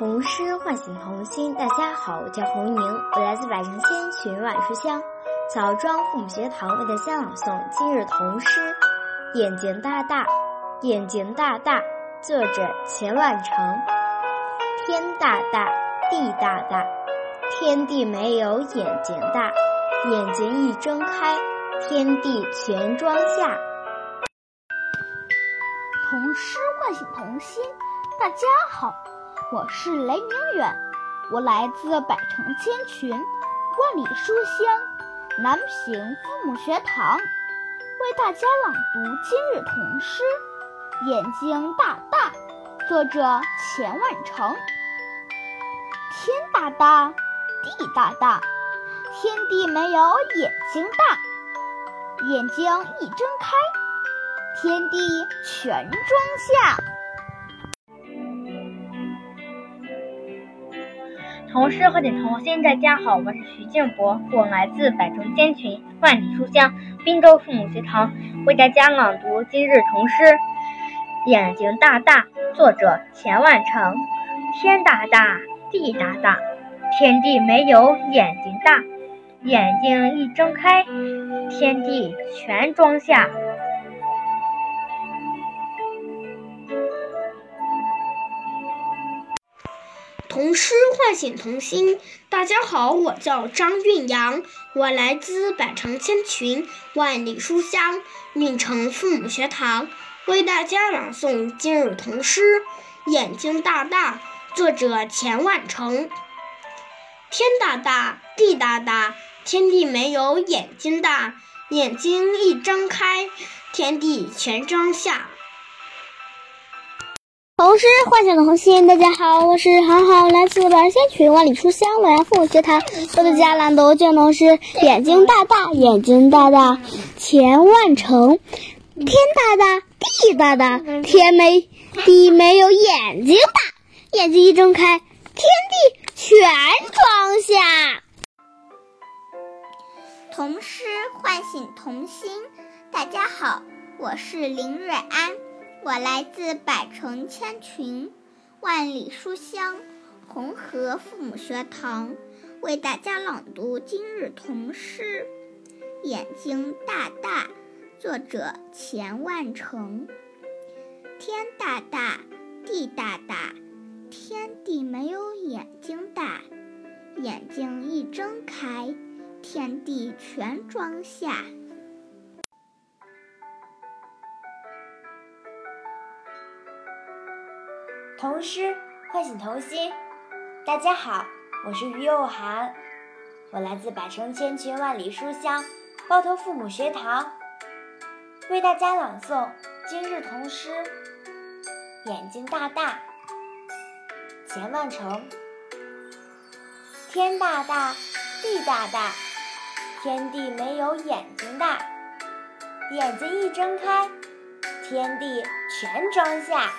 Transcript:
童诗唤醒童心。大家好，我叫洪宁，我来自百城千群万书香枣庄父母学堂，为大家朗诵今日童诗《眼睛大大》。眼睛大大，作者钱万成。天大大，地大大，天地没有眼睛大，眼睛一睁开，天地全装下。童诗唤醒童心。大家好。我是雷明远，我来自百城千群，万里书香南平父母学堂，为大家朗读今日童诗《眼睛大大》，作者钱万成。天大大，地大大，天地没有眼睛大，眼睛一睁开，天地全装下。童诗和点童心，大家好，我是徐静博，我来自百城千群，万里书香滨州父母学堂，为大家朗读今日童诗《眼睛大大》，作者钱万成。天大大，地大大，天地没有眼睛大，眼睛一睁开，天地全装下。童诗唤醒童心。大家好，我叫张韵阳，我来自百城千群，万里书香运城父母学堂，为大家朗诵今日童诗《眼睛大大》，作者钱万成。天大大，地大大，天地没有眼睛大，眼睛一睁开，天地全装下。童诗唤醒童心，大家好，我是航航，来自百仙群万里书香洛阳父母学堂，我的家朗读卷童诗。眼睛大大，眼睛大大，钱万成。天大大，地大大，天没地没有眼睛大，眼睛一睁开，天地全装下。童诗唤醒童心，大家好，我是林瑞安。我来自百城千群，万里书香红河父母学堂，为大家朗读今日童诗《眼睛大大》，作者钱万成。天大大，地大大，天地没有眼睛大，眼睛一睁开，天地全装下。童诗唤醒童心，大家好，我是于幼涵，我来自百城千群万里书香包头父。母学堂，为大家朗诵今日童诗《眼睛大大》。钱万成。天大大，地大大，天地没有眼睛大，眼睛一睁开，天地全装下。